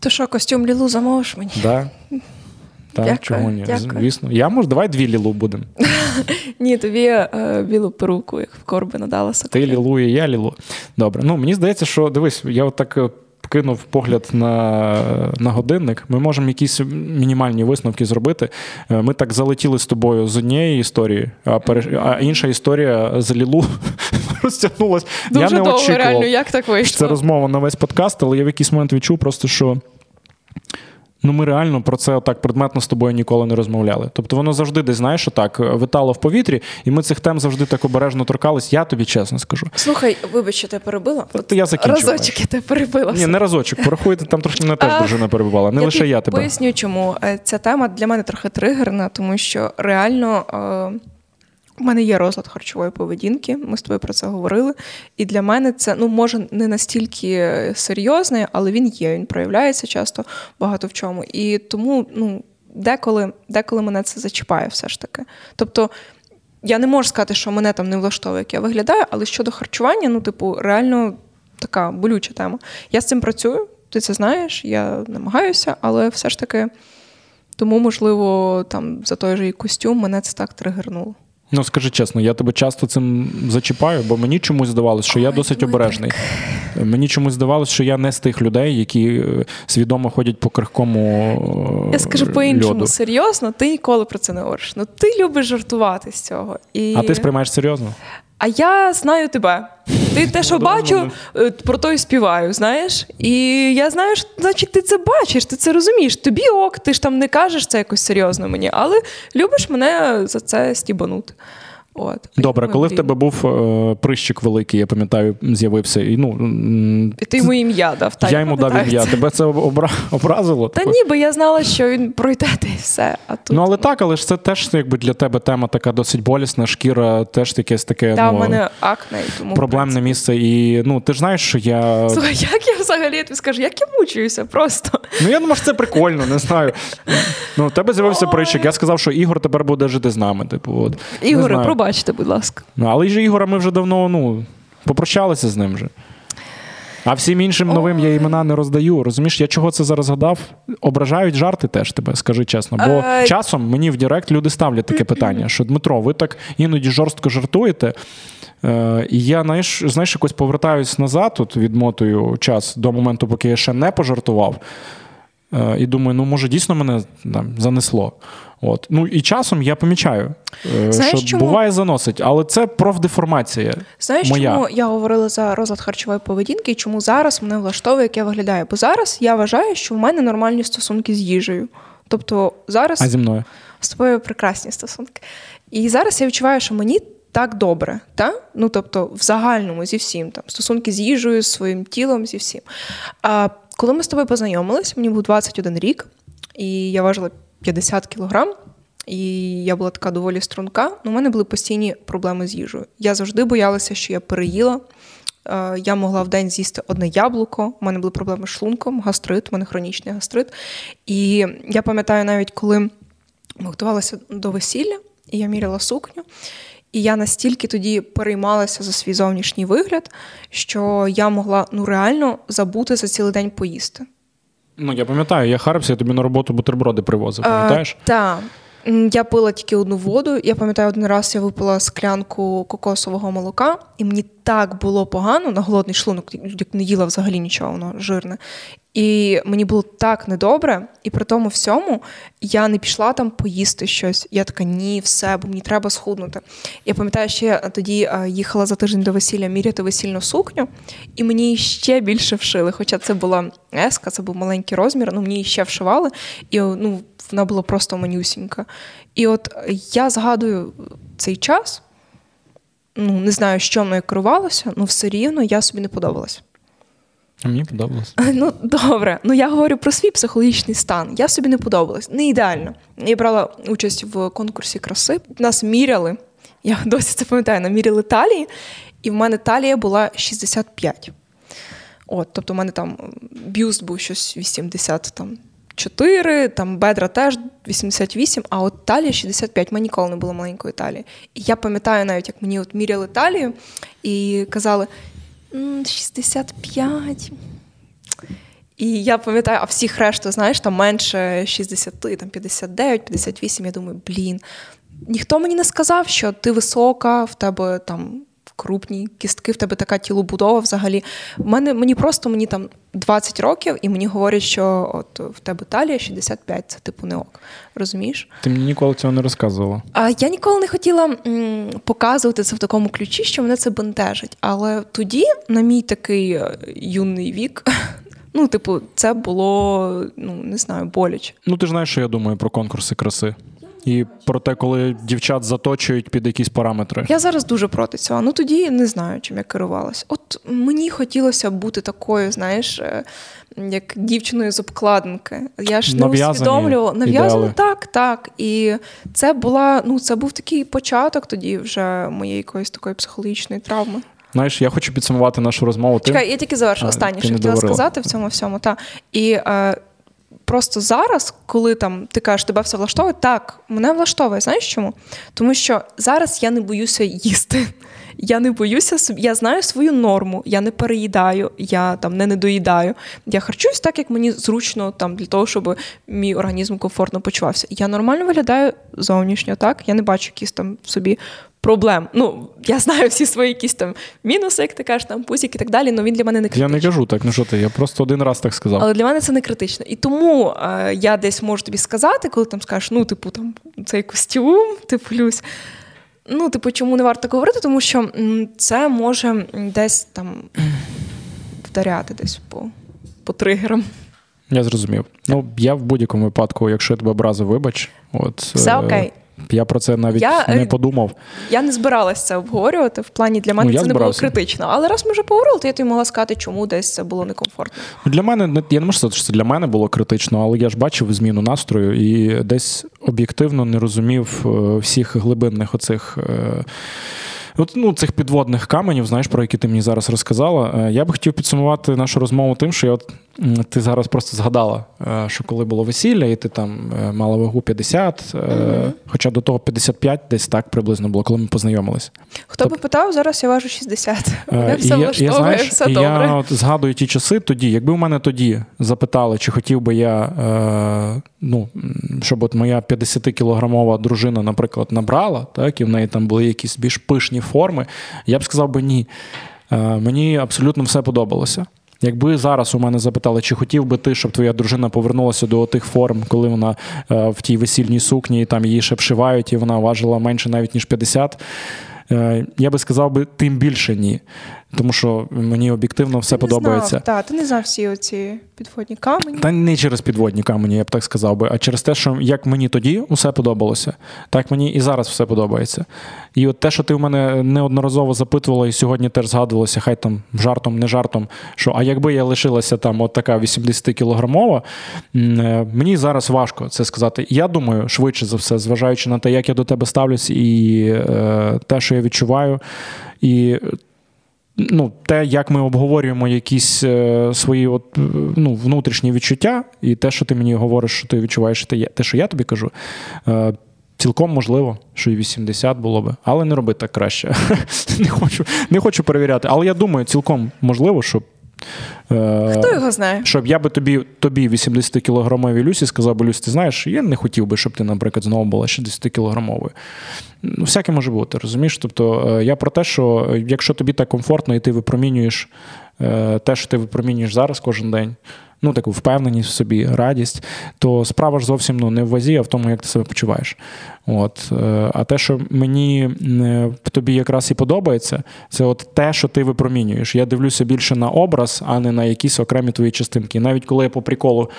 То що, костюм Лілу замовиш мені? Да. Так, Дякую, чому ні? Дякую. Звісно. Я можу, давай дві лілу будемо. Ні, тобі е, білу перуку, як в корби надала Ти лілу і я лілу. Добре. Ну, мені здається, що дивись, я от так е, кинув погляд на на годинник. Ми можемо якісь мінімальні висновки зробити. Е, ми так залетіли з тобою з однієї історії, а переш... а інша історія з Лілу розтягнулась. Дуже я не довго, очікував, реально, як так вийшло? Це розмова на весь подкаст, але я в якийсь момент відчув просто, що. Ну, ми реально про це так предметно з тобою ніколи не розмовляли. Тобто воно завжди десь, знаєш, так витало в повітрі, і ми цих тем завжди так обережно торкались. Я тобі чесно скажу. Слухай, вибач, що тебе перебила. От я закінчу. Разочок я тебе перебила. Ні, не разочок. Порахуйте, там трошки мене теж дружина перебувала. Не я лише я тебе. Поясню, чому е, ця тема для мене трохи тригерна, тому що реально. У мене є розлад харчової поведінки, ми з тобою про це говорили. І для мене це ну може не настільки серйозний, але він є. Він проявляється часто багато в чому. І тому ну, деколи, деколи мене це зачіпає, все ж таки. Тобто. Я не можу сказати, що мене там не влаштовує, як я виглядаю, але щодо харчування, ну, типу, реально така болюча тема. Я з цим працюю, ти це знаєш, я намагаюся, але все ж таки, тому, можливо, там за той же і костюм мене це так тригернуло. Ну, скажи чесно, я тебе часто цим зачіпаю, бо мені чомусь здавалось, що я досить обережний. Мені чомусь здавалось, що я не з тих людей, які е, свідомо ходять по крихкому. Я скажу по-іншому, серйозно, ти ніколи про це не говориш. Ну ти любиш жартувати з цього. І... А ти сприймаєш серйозно? А я знаю тебе. Ти те, що бачу, е, про то і співаю, знаєш? І я знаю, що значить, ти це бачиш, ти це розумієш. Тобі ок, ти ж там не кажеш це якось серйозно мені, але любиш мене за це стібанути. От. Добре, коли в тебе був е, прищик великий, я пам'ятаю, з'явився. І ну, і ти йому ім'я дав. Так, Я йому дав ім'я. Тебе це обра... образило? Та ні, бо я знала, що він пройде і все. А тут... Ну, але так, але ж це теж якби для тебе тема така досить болісна, шкіра теж якесь таке. Та, ну, в мене акне. і тому Проблемне місце. І ну, ти ж знаєш, що я. Слухай, як я взагалі я тобі скажу, як я мучуюся просто. Ну, я думаю, що це прикольно, не знаю. Ну, У тебе з'явився прищик. Я сказав, що Ігор тепер буде жити з нами. Типу, от. Пробачте, будь ласка. Ну, але ж Ігора ми вже давно ну, попрощалися з ним. вже. А всім іншим новим я імена не роздаю. Розумієш, я чого це зараз згадав? Ображають жарти теж тебе, скажи чесно. Бо Е, часом мені в Директ люди ставлять таке питання: що Дмитро, ви так іноді жорстко жартуєте. Е, І я знаєш, знаєш, якось повертаюсь назад, от відмотую час до моменту, поки я ще не пожартував. Е, І думаю, ну може дійсно мене там занесло. От. Ну і часом я помічаю, е, Знаєш, що чому? буває заносить, але це профдеформація. Знаєш, моя. чому я говорила за розлад харчової поведінки і чому зараз мене влаштовує, як я виглядаю? Бо зараз я вважаю, що в мене нормальні стосунки з їжею. Тобто зараз А зі мною. з тобою прекрасні стосунки. І зараз я відчуваю, що мені так добре, та? ну тобто, в загальному зі всім, там, стосунки з їжею, з своїм тілом, зі всім. А коли ми з тобою познайомилися, мені був 21 рік, і я важила 50 кілограм. І я була така доволі струнка. Ну, у мене були постійні проблеми з їжею. Я завжди боялася, що я переїла. Е, Я могла в день з'їсти одне яблуко. У мене були проблеми з шлунком, гастрит, у мене хронічний гастрит. І я пам'ятаю навіть, коли ми готувалися до весілля, і я міряла сукню. І я настільки тоді переймалася за свій зовнішній вигляд, що я могла ну реально забути за цілий день поїсти. Ну, я пам'ятаю, я харився, я тобі на роботу бутерброди привозив, пам'ятаєш? Так. Я пила тільки одну воду. Я пам'ятаю, один раз я випила склянку кокосового молока, і мені так було погано на голодний шлунок, як не їла взагалі нічого, воно жирне. І мені було так недобре, і при тому всьому я не пішла там поїсти щось. Я така, ні, все, бо мені треба схуднути. Я пам'ятаю, що я тоді е, їхала за тиждень до весілля міряти весільну сукню, і мені ще більше вшили. Хоча це була еска, це був маленький розмір, ну мені ще вшивали, і ну, вона була просто манюсінька. І от я згадую цей час, ну не знаю, що мною керувалося, але все рівно я собі не подобалась. А мені подобалось. Ну, добре. Ну я говорю про свій психологічний стан. Я собі не подобалась. Не ідеально. Я брала участь в конкурсі краси. Нас міряли. Я досі це пам'ятаю, нам міряли талії, і в мене талія була 65. От, тобто, в мене там бюст був щось 80 там. 4, там бедра теж 88, а от талія 65. Мені ніколи не було маленької талії. І я пам'ятаю навіть, як мені от міряли талію і казали: 65. І я пам'ятаю, а всіх решту, знаєш, там менше 60, там 59, 58. Я думаю, блін. Ніхто мені не сказав, що ти висока, в тебе там крупні кістки, в тебе така тілобудова взагалі. В мене мені просто мені там 20 років, і мені говорять, що от в тебе талія 65, це типу не ок. Розумієш? Ти мені ніколи цього не розказувала. А я ніколи не хотіла м, показувати це в такому ключі, що мене це бентежить. Але тоді, на мій такий е, юний вік, ну, типу, це було ну не знаю, боляче. Ну, ти ж знаєш, що я думаю про конкурси краси. І про те, коли дівчат заточують під якісь параметри. Я зараз дуже проти цього. Ну тоді не знаю, чим я керувалась. От мені хотілося бути такою, знаєш, е, як дівчиною з обкладинки. Я ж не усвідомлювала нав'язано так, так. І це була, ну це був такий початок тоді вже моєї якоїсь такої психологічної травми. Знаєш, я хочу підсумувати нашу розмову. Чекай, я тільки завершу останнє, що хотіла договорила. сказати в цьому всьому. Та. І е, просто зараз, коли там ти кажеш, тебе все влаштовує, так, мене влаштовує. Знаєш чому? Тому що зараз я не боюся їсти. Я не боюся я знаю свою норму, я не переїдаю, я там не недоїдаю. Я харчуюсь так, як мені зручно там для того, щоб мій організм комфортно почувався. Я нормально виглядаю зовнішньо, так? Я не бачу якісь там в собі проблем. Ну, я знаю всі свої якісь там мінуси, як ти кажеш, там пузик і так далі, але він для мене не Я не кажу так, ну що ти, я просто один раз так сказав. Але для мене це не критично. І тому е, я десь можу тобі сказати, коли там скажеш, ну, типу, там цей костюм, типу, Люсь. Ну, типу, чому не варто говорити? Тому що це може десь там вдаряти десь по, по тригерам. Я зрозумів. Ну, я в будь-якому випадку, якщо я тебе образив, вибач. От, Все е, окей. Я про це навіть Я, е, не подумав. Я не збиралась це обговорювати. В плані для мене Ну, це не було критично. Але раз ми вже поговорили, то я тобі могла сказати, чому десь це було некомфортно. Для мене я не можу сказати, що це для мене було критично, але я ж бачив зміну настрою і десь об'єктивно не розумів е, всіх глибинних оцих. е, От, ну, цих підводних каменів, знаєш, про які ти мені зараз розказала. Е, Я би хотів підсумувати нашу розмову тим, що я от ти зараз просто згадала, е, що коли було весілля, і ти там е, мала вагу 50, mm-hmm. хоча до того 55 десь так приблизно було, коли ми познайомились. Хто Тоб... би питав, зараз я важу 60. Мене все влаштовує, я, все добре. Я от згадую ті часи тоді, якби в мене тоді запитали, чи хотів би я, е, ну, щоб от моя 50-кілограмова дружина, наприклад, набрала, так, і в неї там були якісь більш пишні форми, я б сказав би ні. Е, мені абсолютно все подобалося. Якби зараз у мене запитали, чи хотів би ти, щоб твоя дружина повернулася до тих форм, коли вона е, в тій весільній сукні, і там її ще вшивають, і вона важила менше навіть ніж 50, е, я би сказав би тим більше ні тому що мені об'єктивно все ти подобається. Не Так, ти не знав всі оці підводні камені. Та не через підводні камені, я б так сказав би, а через те, що як мені тоді усе подобалося, так мені і зараз все подобається. І от те, що ти в мене неодноразово запитувала, і сьогодні теж згадувалося, хай там жартом, не жартом, що а якби я лишилася там от така 80 кілограмова, е, мені зараз важко це сказати. Я думаю, швидше за все, зважаючи на те, як я до тебе ставлюсь, і е, те, що я відчуваю. І ну, те, як ми обговорюємо якісь е, свої от, ну, внутрішні відчуття, і те, що ти мені говориш, що ти відчуваєш те, що я тобі кажу, е, цілком можливо, що і 80 було би, але не роби так краще. Не хочу не хочу перевіряти. Але я думаю, цілком можливо, щоб Е, Хто його знає? Щоб я би тобі тобі 80 кілограмовій Люсі сказав, би, Люсь, ти знаєш, я не хотів би, щоб ти, наприклад, знову була 60 кілограмовою. Ну, всяке може бути, розумієш? Тобто е, я про те, що якщо тобі так комфортно, і ти випромінюєш е, те, що ти випромінюєш зараз кожен день ну таку впевненість в собі, радість, то справа ж зовсім ну, не в вазі, а в тому, як ти себе почуваєш. От. Е, а те, що мені тобі якраз і подобається, це от те, що ти випромінюєш. Я дивлюся більше на образ, а не на якісь окремі твої частинки. І навіть коли я по приколу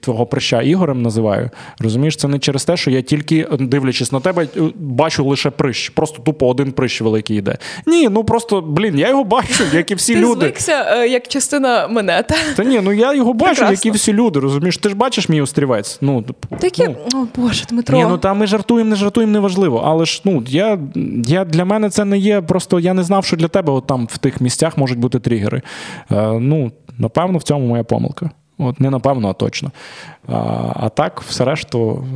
твого прища Ігорем називаю, розумієш, це не через те, що я тільки дивлячись на тебе, е, бачу лише прищ, просто тупо один прищ великий йде. Ні, ну просто блін, я його бачу, як і всі ти люди. Ти звикся е, як частина мене. Та? та ні, ну я його його бачу, Прекрасно. як і всі люди, розумієш? Ти ж бачиш мій острівець. Ну, Такі, ну, о Боже, Дмитро. Ні, ну там ми жартуємо, не жартуємо, неважливо. Але ж ну, я, я для мене це не є. Просто я не знав, що для тебе от там в тих місцях можуть бути тригери. Е, ну, напевно, в цьому моя помилка. От не напевно, а точно. А а так, все решту,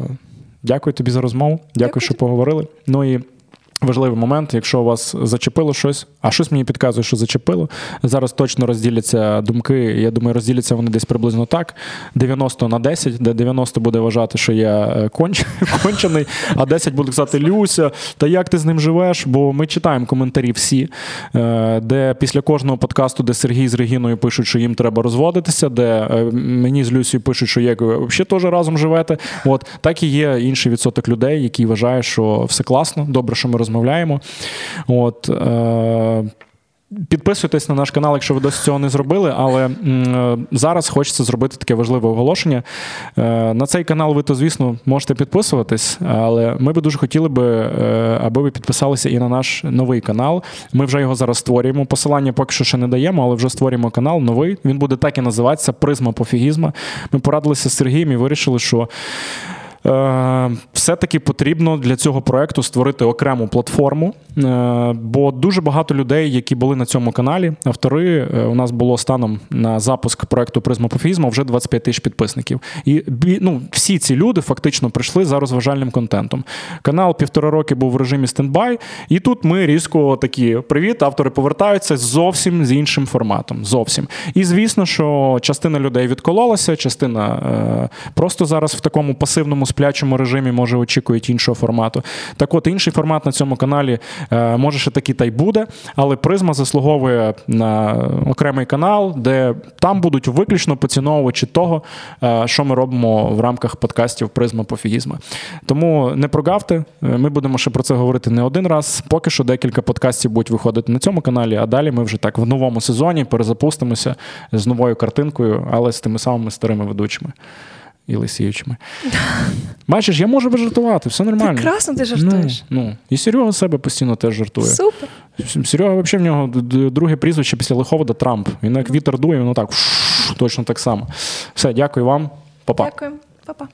дякую тобі за розмову. Дякую, дякую. що поговорили. Ну і Важливий момент, якщо у вас зачепило щось, а щось мені підказує, що зачепило. Зараз точно розділяться думки. Я думаю, розділяться вони десь приблизно так: 90 на 10, де 90 буде вважати, що я е, конч... кончений, а 10 буде казати Люся, та як ти з ним живеш? Бо ми читаємо коментарі всі, е, де після кожного подкасту, де Сергій з Регіною пишуть, що їм треба розводитися, де е, мені з Люсією пишуть, що як ви взагалі теж разом живете. От так і є інший відсоток людей, які вважають, що все класно, добре, що ми розмовляємо розмовляємо. От, е, Підписуйтесь на наш канал, якщо ви досі цього не зробили, але зараз хочеться зробити таке важливе оголошення. Е, на цей канал ви то, звісно, можете підписуватись, але ми би дуже хотіли би, е, аби ви підписалися і на наш новий канал. Ми вже його зараз створюємо. Посилання поки що ще не даємо, але вже створюємо канал новий. Він буде так і називатися Призма пофігізма. Ми порадилися з Сергієм і вирішили, що. Е, все-таки потрібно для цього проекту створити окрему платформу, е, бо дуже багато людей, які були на цьому каналі, автори е, у нас було станом на запуск проекту Призмопофізму вже 25 тисяч підписників. І ну, всі ці люди фактично прийшли за розважальним контентом. Канал півтора роки був в режимі стендбай, і тут ми різко такі: привіт, автори повертаються зовсім з іншим форматом. Зовсім. І звісно, що частина людей відкололася, частина просто зараз в такому пасивному сплячому режимі, може, очікують іншого формату. Так от, інший формат на цьому каналі е, може ще такий та й буде, але призма заслуговує на окремий канал, де там будуть виключно поціновувачі того, е, що ми робимо в рамках подкастів Призма пофігізма. Тому не прогавте, е, ми будемо ще про це говорити не один раз. Поки що декілька подкастів будуть виходити на цьому каналі, а далі ми вже так в новому сезоні перезапустимося з новою картинкою, але з тими самими старими ведучими і лисіючими. Бачиш, я можу жартувати, все нормально. Прекрасно ти жартуєш. Ну, ну. І Серега себе постійно теж жартує. Супер. Серега, взагалі, в нього друге прізвище після лиховода Трамп. Він як вітер дує, воно так точно так само. Все, дякую вам. Па-па. Дякую, Па-па.